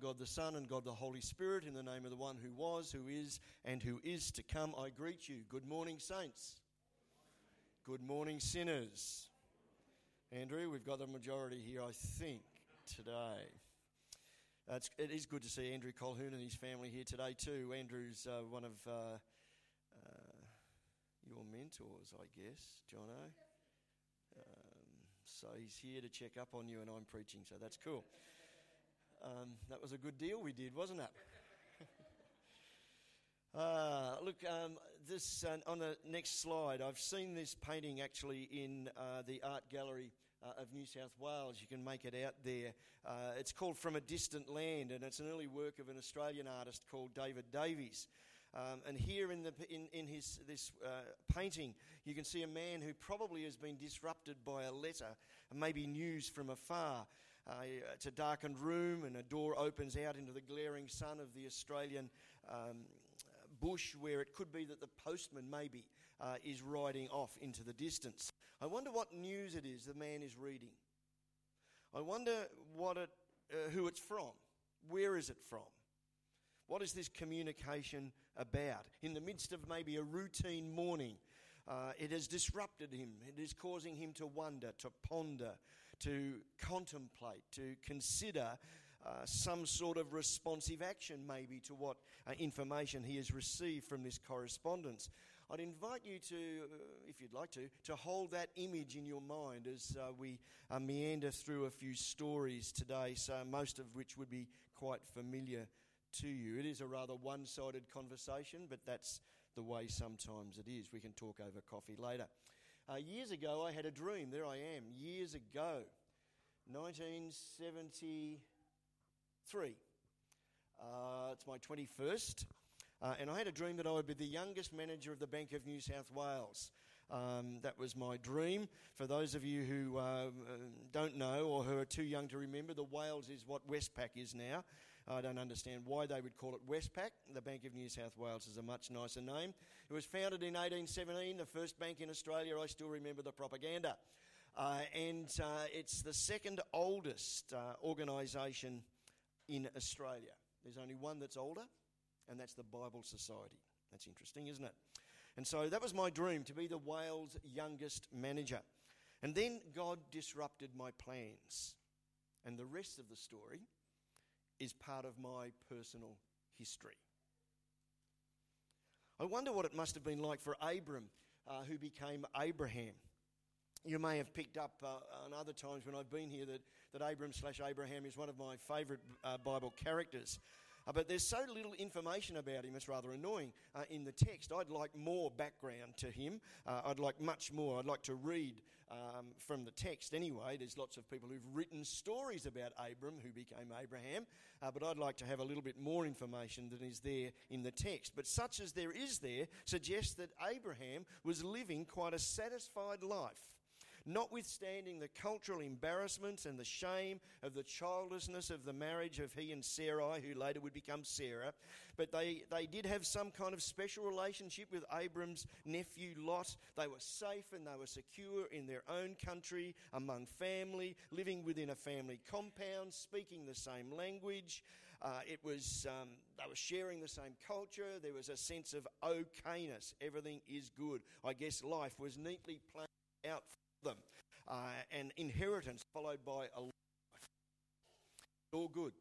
God the Son, and God the Holy Spirit, in the name of the one who was, who is, and who is to come, I greet you. Good morning, saints. Good morning, sinners. Andrew, we've got the majority here, I think, today. Uh, it's, it is good to see Andrew Colhoun and his family here today, too. Andrew's uh, one of uh, uh your mentors, I guess, Jono. Um, so he's here to check up on you, and I'm preaching, so that's cool. Um, that was a good deal we did, wasn't it? Uh, look, um, this uh, on the next slide, I've seen this painting actually in uh, the art gallery uh, of New South Wales. You can make it out there. Uh, it's called From a Distant Land, and it's an early work of an Australian artist called David Davies. Um, and here in, the, in, in his, this uh, painting, you can see a man who probably has been disrupted by a letter, maybe news from afar. Uh, it's a darkened room, and a door opens out into the glaring sun of the Australian um, bush, where it could be that the postman maybe uh, is riding off into the distance. I wonder what news it is the man is reading. I wonder what it, uh, who it's from. Where is it from? What is this communication about? In the midst of maybe a routine morning, uh, it has disrupted him. It is causing him to wonder, to ponder, to contemplate, to consider uh, some sort of responsive action, maybe, to what uh, information he has received from this correspondence. I'd invite you to, uh, if you'd like to, to hold that image in your mind as uh, we uh, meander through a few stories today, so most of which would be quite familiar to you. It is a rather one sided conversation, but that's the way sometimes it is. We can talk over coffee later. Uh, years ago, I had a dream. There I am, years ago, 1973. Uh, it's my 21st. Uh, and I had a dream that I would be the youngest manager of the Bank of New South Wales. Um, that was my dream. For those of you who uh, don't know or who are too young to remember, the Wales is what Westpac is now. I don't understand why they would call it Westpac. The Bank of New South Wales is a much nicer name. It was founded in 1817, the first bank in Australia. I still remember the propaganda. Uh, and uh, it's the second oldest uh, organisation in Australia. There's only one that's older, and that's the Bible Society. That's interesting, isn't it? And so that was my dream to be the Wales' youngest manager. And then God disrupted my plans. And the rest of the story is part of my personal history. I wonder what it must have been like for Abram, uh, who became Abraham. You may have picked up uh, on other times when I've been here that, that Abram slash Abraham is one of my favourite uh, Bible characters. Uh, but there's so little information about him, it's rather annoying uh, in the text. I'd like more background to him. Uh, I'd like much more. I'd like to read um, from the text anyway. There's lots of people who've written stories about Abram who became Abraham, uh, but I'd like to have a little bit more information than is there in the text. But such as there is there suggests that Abraham was living quite a satisfied life notwithstanding the cultural embarrassments and the shame of the childlessness of the marriage of he and Sarai, who later would become Sarah. But they, they did have some kind of special relationship with Abram's nephew Lot. They were safe and they were secure in their own country, among family, living within a family compound, speaking the same language. Uh, it was, um, they were sharing the same culture. There was a sense of okayness. Everything is good. I guess life was neatly planned out them. Uh, an inheritance followed by a life. All good,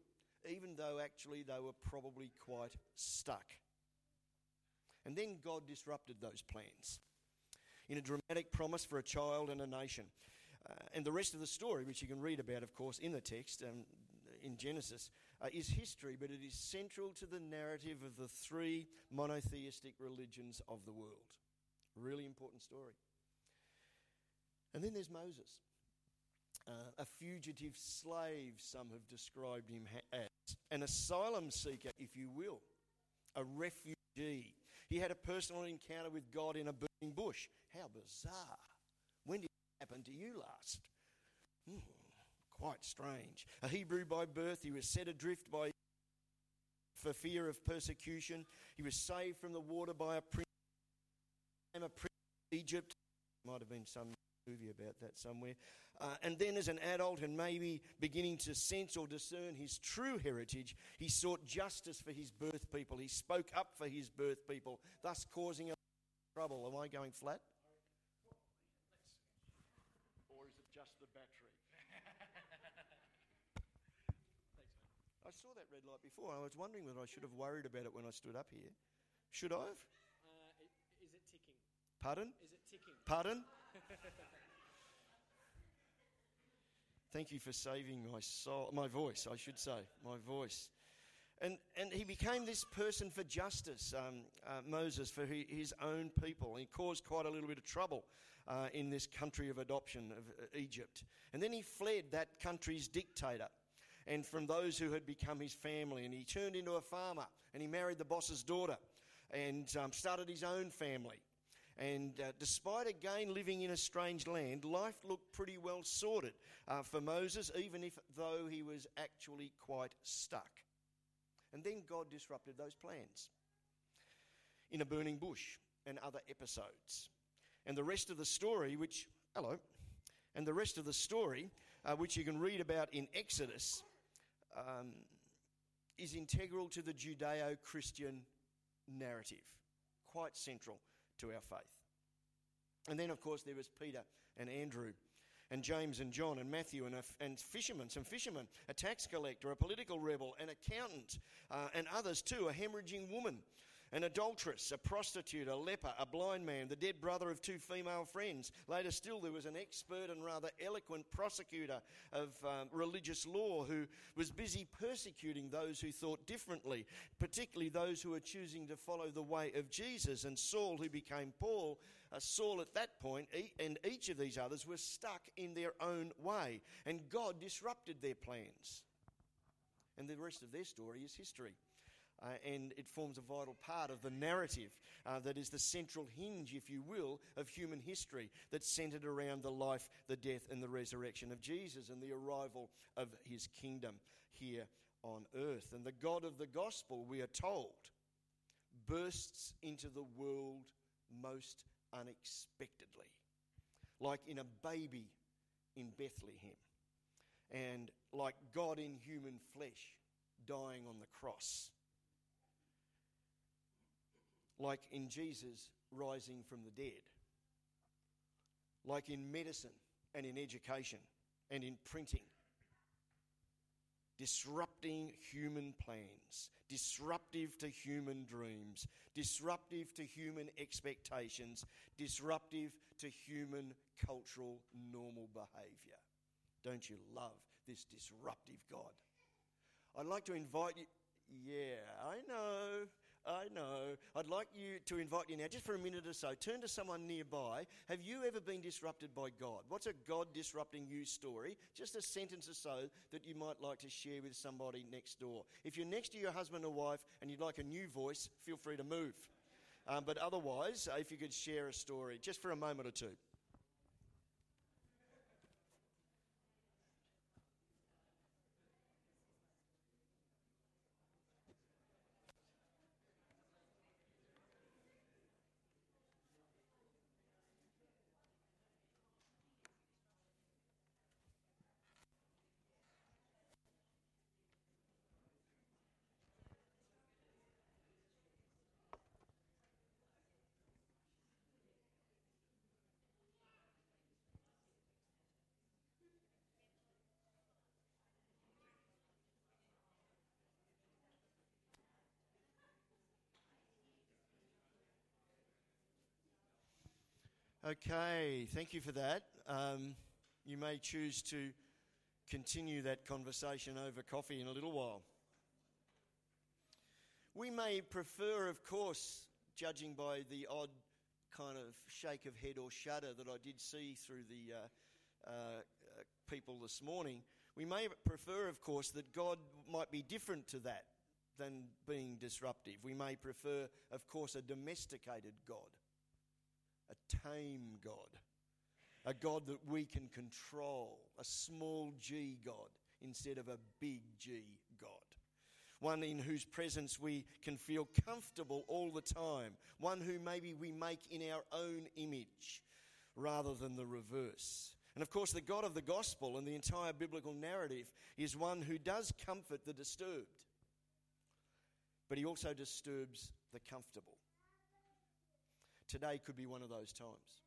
even though actually they were probably quite stuck. And then God disrupted those plans in a dramatic promise for a child and a nation. Uh, and the rest of the story, which you can read about, of course, in the text um, in Genesis, uh, is history, but it is central to the narrative of the three monotheistic religions of the world. Really important story. And then there's Moses, uh, a fugitive slave, some have described him as, an asylum seeker, if you will, a refugee. He had a personal encounter with God in a burning bush. How bizarre. When did it happen to you last? Hmm, quite strange. A Hebrew by birth, he was set adrift by for fear of persecution. He was saved from the water by a prince, a prince of Egypt. Might have been some movie about that somewhere. Uh, and then, as an adult and maybe beginning to sense or discern his true heritage, he sought justice for his birth people. He spoke up for his birth people, thus causing a trouble. Am I going flat? Or is it just the battery? I saw that red light before. I was wondering whether I should have worried about it when I stood up here. Should I have? Uh, is it ticking? Pardon? Is it ticking? Pardon? Thank you for saving my soul, my voice, I should say, my voice. And, and he became this person for justice, um, uh, Moses, for he, his own people. He caused quite a little bit of trouble uh, in this country of adoption of uh, Egypt. And then he fled that country's dictator and from those who had become his family. And he turned into a farmer and he married the boss's daughter and um, started his own family. And uh, despite again living in a strange land, life looked pretty well sorted uh, for Moses, even if though he was actually quite stuck. And then God disrupted those plans in a burning bush and other episodes. And the rest of the story, which, hello, and the rest of the story, uh, which you can read about in Exodus, um, is integral to the Judeo Christian narrative, quite central to our faith. And then, of course, there was Peter and Andrew, and James and John, and Matthew, and, a, and fishermen, some fishermen, a tax collector, a political rebel, an accountant, uh, and others too, a hemorrhaging woman, an adulteress, a prostitute, a leper, a blind man, the dead brother of two female friends. Later still, there was an expert and rather eloquent prosecutor of um, religious law who was busy persecuting those who thought differently, particularly those who were choosing to follow the way of Jesus. And Saul, who became Paul, uh, Saul at that point, and each of these others were stuck in their own way. And God disrupted their plans. And the rest of their story is history. Uh, and it forms a vital part of the narrative uh, that is the central hinge, if you will, of human history that's centered around the life, the death, and the resurrection of Jesus and the arrival of his kingdom here on earth. And the God of the gospel, we are told, bursts into the world most unexpectedly, like in a baby in Bethlehem, and like God in human flesh dying on the cross like in Jesus rising from the dead, like in medicine and in education and in printing. Disrupting human plans, disruptive to human dreams, disruptive to human expectations, disruptive to human cultural normal behaviour. Don't you love this disruptive God? I'd like to invite you. Yeah, I know. I know. I'd like you to invite you now, just for a minute or so, turn to someone nearby. Have you ever been disrupted by God? What's a God disrupting you story? Just a sentence or so that you might like to share with somebody next door. If you're next to your husband or wife and you'd like a new voice, feel free to move. Um, but otherwise, uh, if you could share a story just for a moment or two. Okay, thank you for that. Um, you may choose to continue that conversation over coffee in a little while. We may prefer, of course, judging by the odd kind of shake of head or shudder that I did see through the uh, uh, people this morning, we may prefer, of course, that God might be different to that than being disruptive. We may prefer, of course, a domesticated God a tame God, a God that we can control, a small g God instead of a big G God. One in whose presence we can feel comfortable all the time. One who maybe we make in our own image rather than the reverse. And of course, the God of the gospel and the entire biblical narrative is one who does comfort the disturbed, but he also disturbs the comfortable. Today could be one of those times.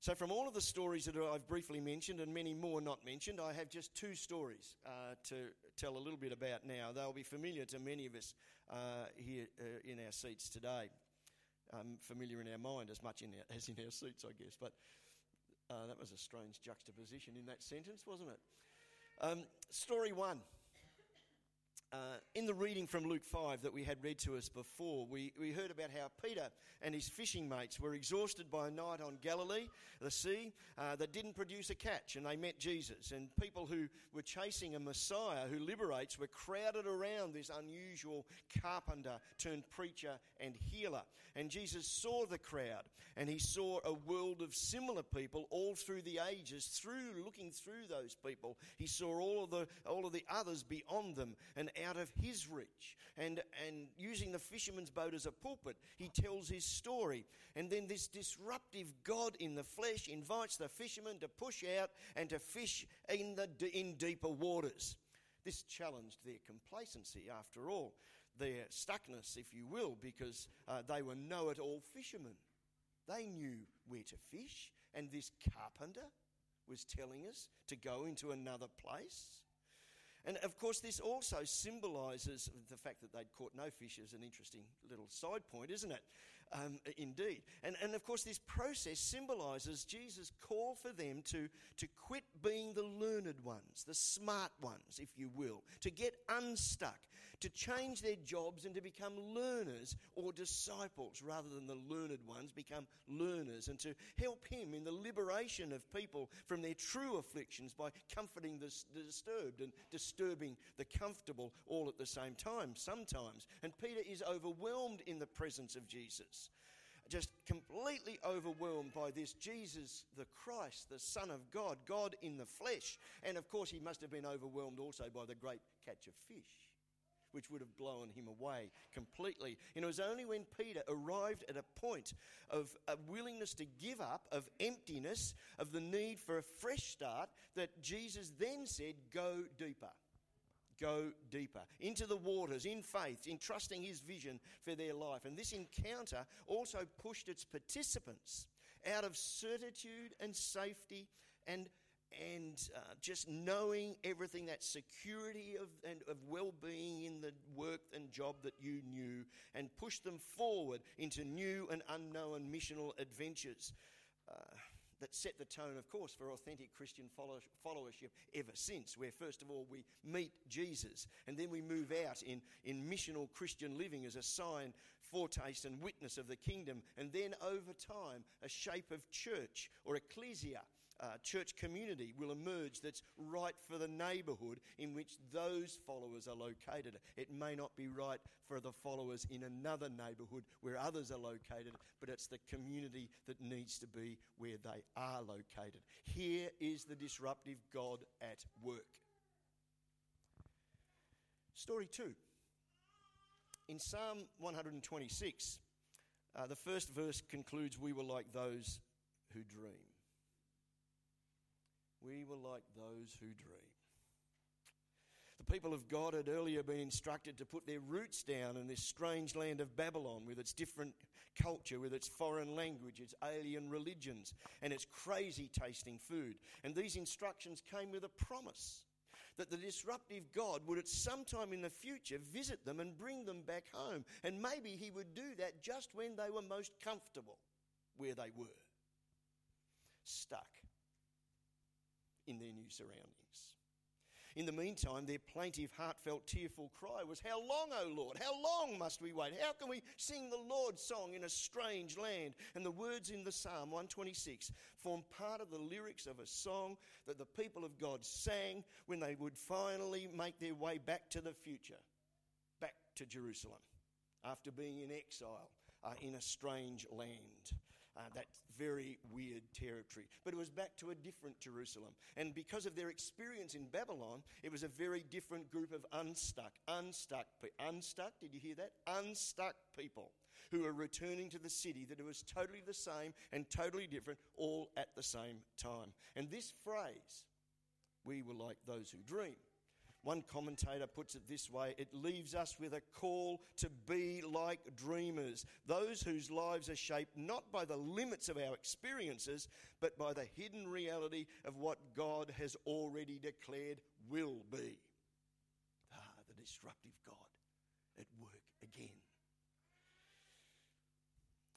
So, from all of the stories that I've briefly mentioned and many more not mentioned, I have just two stories uh, to tell a little bit about now. They'll be familiar to many of us uh, here uh, in our seats today. Um, familiar in our mind as much in our, as in our seats, I guess. But uh, that was a strange juxtaposition in that sentence, wasn't it? Um, story one. Uh, in the reading from Luke 5 that we had read to us before, we, we heard about how Peter and his fishing mates were exhausted by a night on Galilee, the sea, uh, that didn't produce a catch, and they met Jesus. And people who were chasing a Messiah who liberates were crowded around this unusual carpenter turned preacher and healer. And Jesus saw the crowd, and he saw a world of similar people all through the ages. Through looking through those people, he saw all of the all of the others beyond them and out of his reach. And and using the fisherman's boat as a pulpit, he tells his story. And then this disruptive God in the flesh invites the fishermen to push out and to fish in the in deeper waters. This challenged their complacency, after all their stuckness, if you will, because uh, they were know it all fishermen. They knew where to fish, and this carpenter was telling us to go into another place. And of course, this also symbolises the fact that they'd caught no fish is an interesting little side point, isn't it? Um, indeed. And, and of course, this process symbolises Jesus' call for them to, to quit being the learned ones, the smart ones, if you will, to get unstuck, to change their jobs and to become learners or disciples rather than the learned ones, become learners, and to help him in the liberation of people from their true afflictions by comforting the, the disturbed and disturbing the comfortable all at the same time sometimes. And Peter is overwhelmed in the presence of Jesus just completely overwhelmed by this Jesus, the Christ, the Son of God, God in the flesh. And of course, he must have been overwhelmed also by the great catch of fish which would have blown him away completely. And it was only when Peter arrived at a point of a willingness to give up, of emptiness, of the need for a fresh start, that Jesus then said, Go deeper. Go deeper into the waters in faith, in trusting his vision for their life. And this encounter also pushed its participants out of certitude and safety and and uh, just knowing everything, that security of, and, of well being in the work and job that you knew, and push them forward into new and unknown missional adventures. Uh, that set the tone, of course, for authentic Christian followership ever since, where first of all we meet Jesus and then we move out in, in missional Christian living as a sign, foretaste, and witness of the kingdom, and then over time a shape of church or ecclesia uh, church community will emerge that's right for the neighbourhood in which those followers are located. It may not be right for the followers in another neighbourhood where others are located, but it's the community that needs to be where they are located. Here is the disruptive God at work. Story two. In Psalm 126, uh, the first verse concludes, We were like those who dream. We were like those who dream. The people of God had earlier been instructed to put their roots down in this strange land of Babylon with its different culture, with its foreign language, its alien religions, and its crazy tasting food. And these instructions came with a promise that the disruptive God would at some time in the future visit them and bring them back home. And maybe He would do that just when they were most comfortable where they were. Stuck in their new surroundings. In the meantime, their plaintive, heartfelt, tearful cry was, How long, O Lord? How long must we wait? How can we sing the Lord's song in a strange land? And the words in the Psalm 126 form part of the lyrics of a song that the people of God sang when they would finally make their way back to the future, back to Jerusalem, after being in exile uh, in a strange land. Uh, that very weird territory. But it was back to a different Jerusalem. And because of their experience in Babylon, it was a very different group of unstuck, unstuck, unstuck, did you hear that? Unstuck people who were returning to the city that it was totally the same and totally different all at the same time. And this phrase, we were like those who dream. One commentator puts it this way it leaves us with a call to be like dreamers, those whose lives are shaped not by the limits of our experiences, but by the hidden reality of what God has already declared will be. Ah, the disruptive God at work again.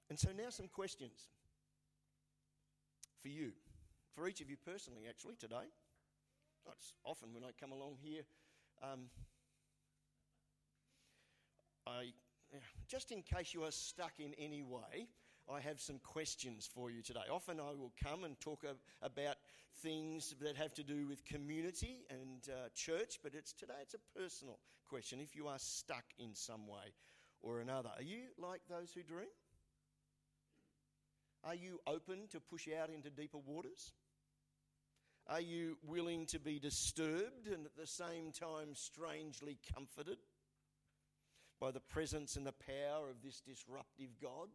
And so now some questions for you, for each of you personally, actually, today. It's often when I come along here. Um, I, just in case you are stuck in any way, I have some questions for you today. Often I will come and talk about things that have to do with community and uh, church, but it's today it's a personal question. If you are stuck in some way or another, are you like those who dream? Are you open to push out into deeper waters? Are you willing to be disturbed and at the same time strangely comforted by the presence and the power of this disruptive God?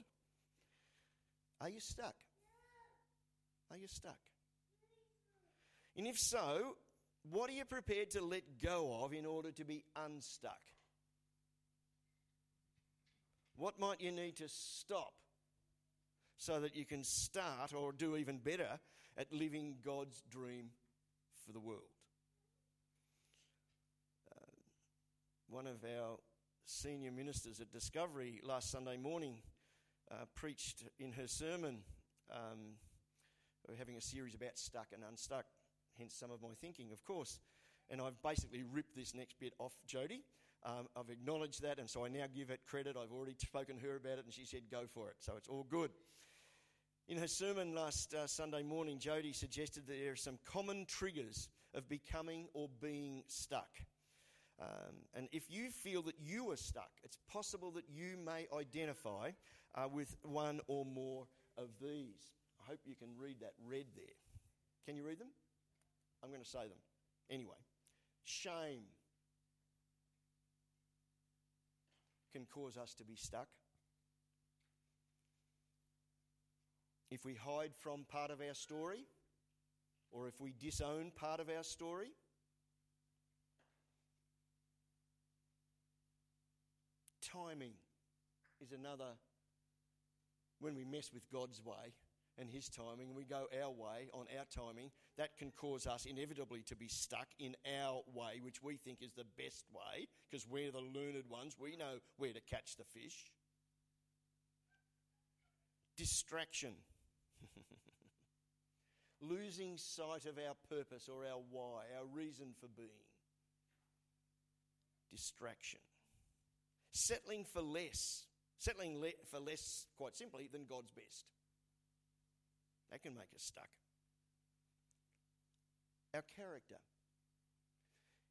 Are you stuck? Are you stuck? And if so, what are you prepared to let go of in order to be unstuck? What might you need to stop so that you can start or do even better at living God's dream for the world. Uh, one of our senior ministers at Discovery last Sunday morning uh, preached in her sermon. Um, we're having a series about stuck and unstuck, hence some of my thinking, of course. And I've basically ripped this next bit off Jody. Um, I've acknowledged that, and so I now give it credit. I've already spoken to her about it, and she said, go for it. So it's all good. In her sermon last uh, Sunday morning, Jody suggested that there are some common triggers of becoming or being stuck. Um, and if you feel that you are stuck, it's possible that you may identify uh, with one or more of these. I hope you can read that red there. Can you read them? I'm going to say them. Anyway, shame can cause us to be stuck. if we hide from part of our story, or if we disown part of our story. Timing is another, when we mess with God's way and His timing, we go our way on our timing, that can cause us inevitably to be stuck in our way, which we think is the best way, because we're the learned ones. We know where to catch the fish. Distraction losing sight of our purpose or our why, our reason for being. Distraction. Settling for less. Settling le- for less, quite simply, than God's best. That can make us stuck. Our character.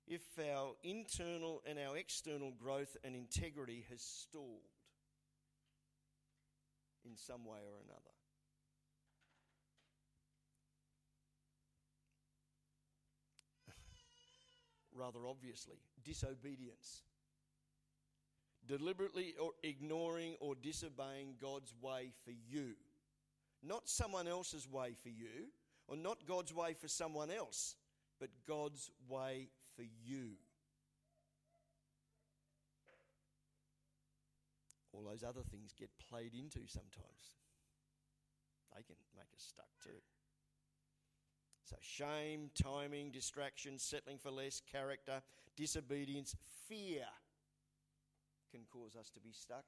If our internal and our external growth and integrity has stalled in some way or another. rather obviously disobedience. Deliberately or ignoring or disobeying God's way for you. Not someone else's way for you, or not God's way for someone else, but God's way for you. All those other things get played into sometimes. They can make us stuck too. So, shame, timing, distraction, settling for less, character, disobedience, fear can cause us to be stuck.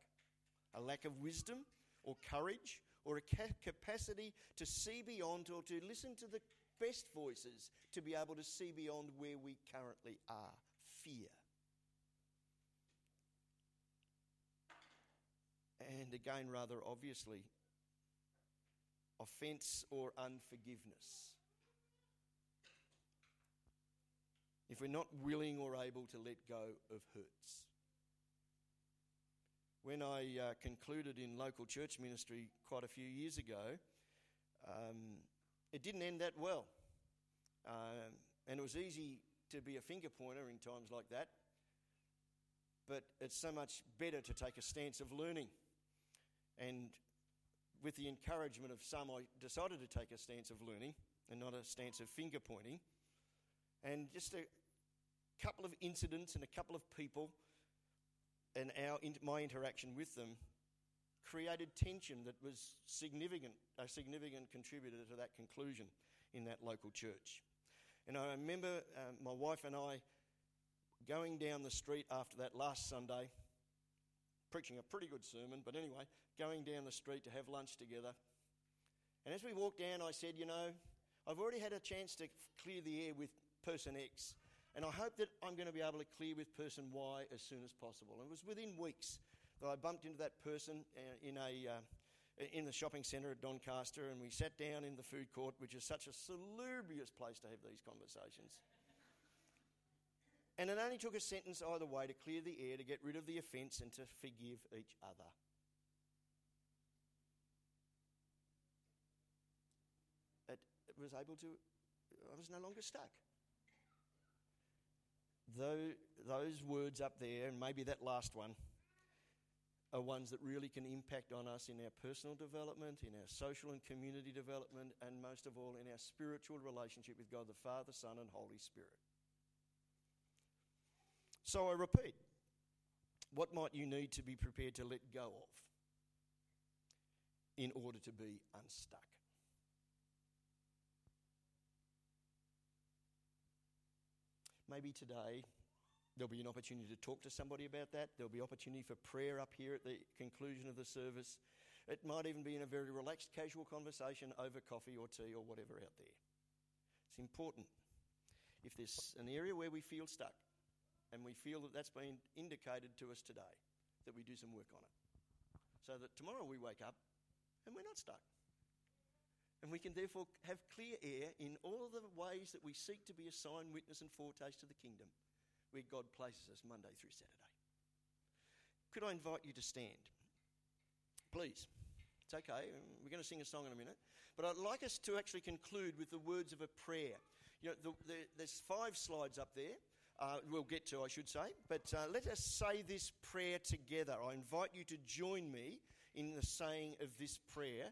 A lack of wisdom or courage or a capacity to see beyond or to listen to the best voices to be able to see beyond where we currently are. Fear. And again, rather obviously, offence or unforgiveness. if we're not willing or able to let go of hurts. When I uh, concluded in local church ministry quite a few years ago, um, it didn't end that well. Um, and it was easy to be a finger pointer in times like that. But it's so much better to take a stance of learning. And with the encouragement of some, I decided to take a stance of learning and not a stance of finger pointing. And just a couple of incidents and a couple of people and our, my interaction with them created tension that was significant, a significant contributor to that conclusion in that local church. And I remember uh, my wife and I going down the street after that last Sunday, preaching a pretty good sermon, but anyway, going down the street to have lunch together. And as we walked down, I said, You know, I've already had a chance to clear the air with person X, and I hope that I'm going to be able to clear with person Y as soon as possible. And it was within weeks that I bumped into that person uh, in a. Uh, in the shopping centre at Doncaster, and we sat down in the food court, which is such a salubrious place to have these conversations. And it only took a sentence either way to clear the air, to get rid of the offence, and to forgive each other. It, it was able to, I was no longer stuck. Those words up there, and maybe that last one, are ones that really can impact on us in our personal development, in our social and community development, and most of all in our spiritual relationship with God the Father, Son, and Holy Spirit. So I repeat what might you need to be prepared to let go of in order to be unstuck? Maybe today There'll be an opportunity to talk to somebody about that. There'll be opportunity for prayer up here at the conclusion of the service. It might even be in a very relaxed, casual conversation over coffee or tea or whatever out there. It's important. If there's an area where we feel stuck and we feel that that's been indicated to us today, that we do some work on it. So that tomorrow we wake up and we're not stuck. And we can therefore have clear air in all of the ways that we seek to be a sign, witness, and foretaste to the kingdom where God places us Monday through Saturday. Could I invite you to stand? Please. It's okay. We're going to sing a song in a minute. But I'd like us to actually conclude with the words of a prayer. You know, the, the, there's five slides up there. Uh, we'll get to, I should say. But uh, let us say this prayer together. I invite you to join me in the saying of this prayer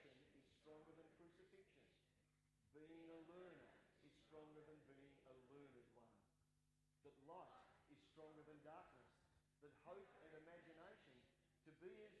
light is stronger than darkness, that hope and imagination, to be as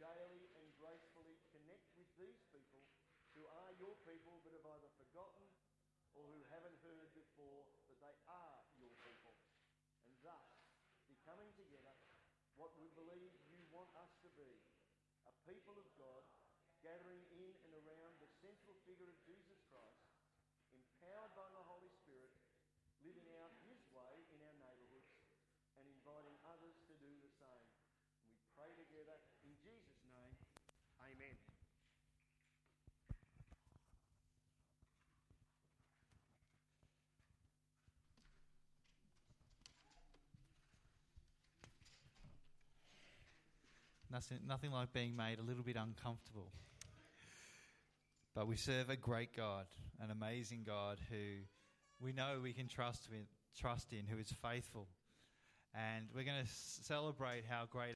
daily and gracefully connect with these people who are your people but have either forgotten or who haven't heard before that they are your people. And thus, becoming together what we believe you want us to be, a people of God gathering in and around the central figure of Jesus Christ, empowered by the Holy Spirit, living out His way in our neighbourhoods and inviting others to do the same. We pray together in Jesus' name. Amen. Nothing, nothing like being made a little bit uncomfortable. But we serve a great God, an amazing God who we know we can trust, with, trust in, who is faithful. And we're going to celebrate how great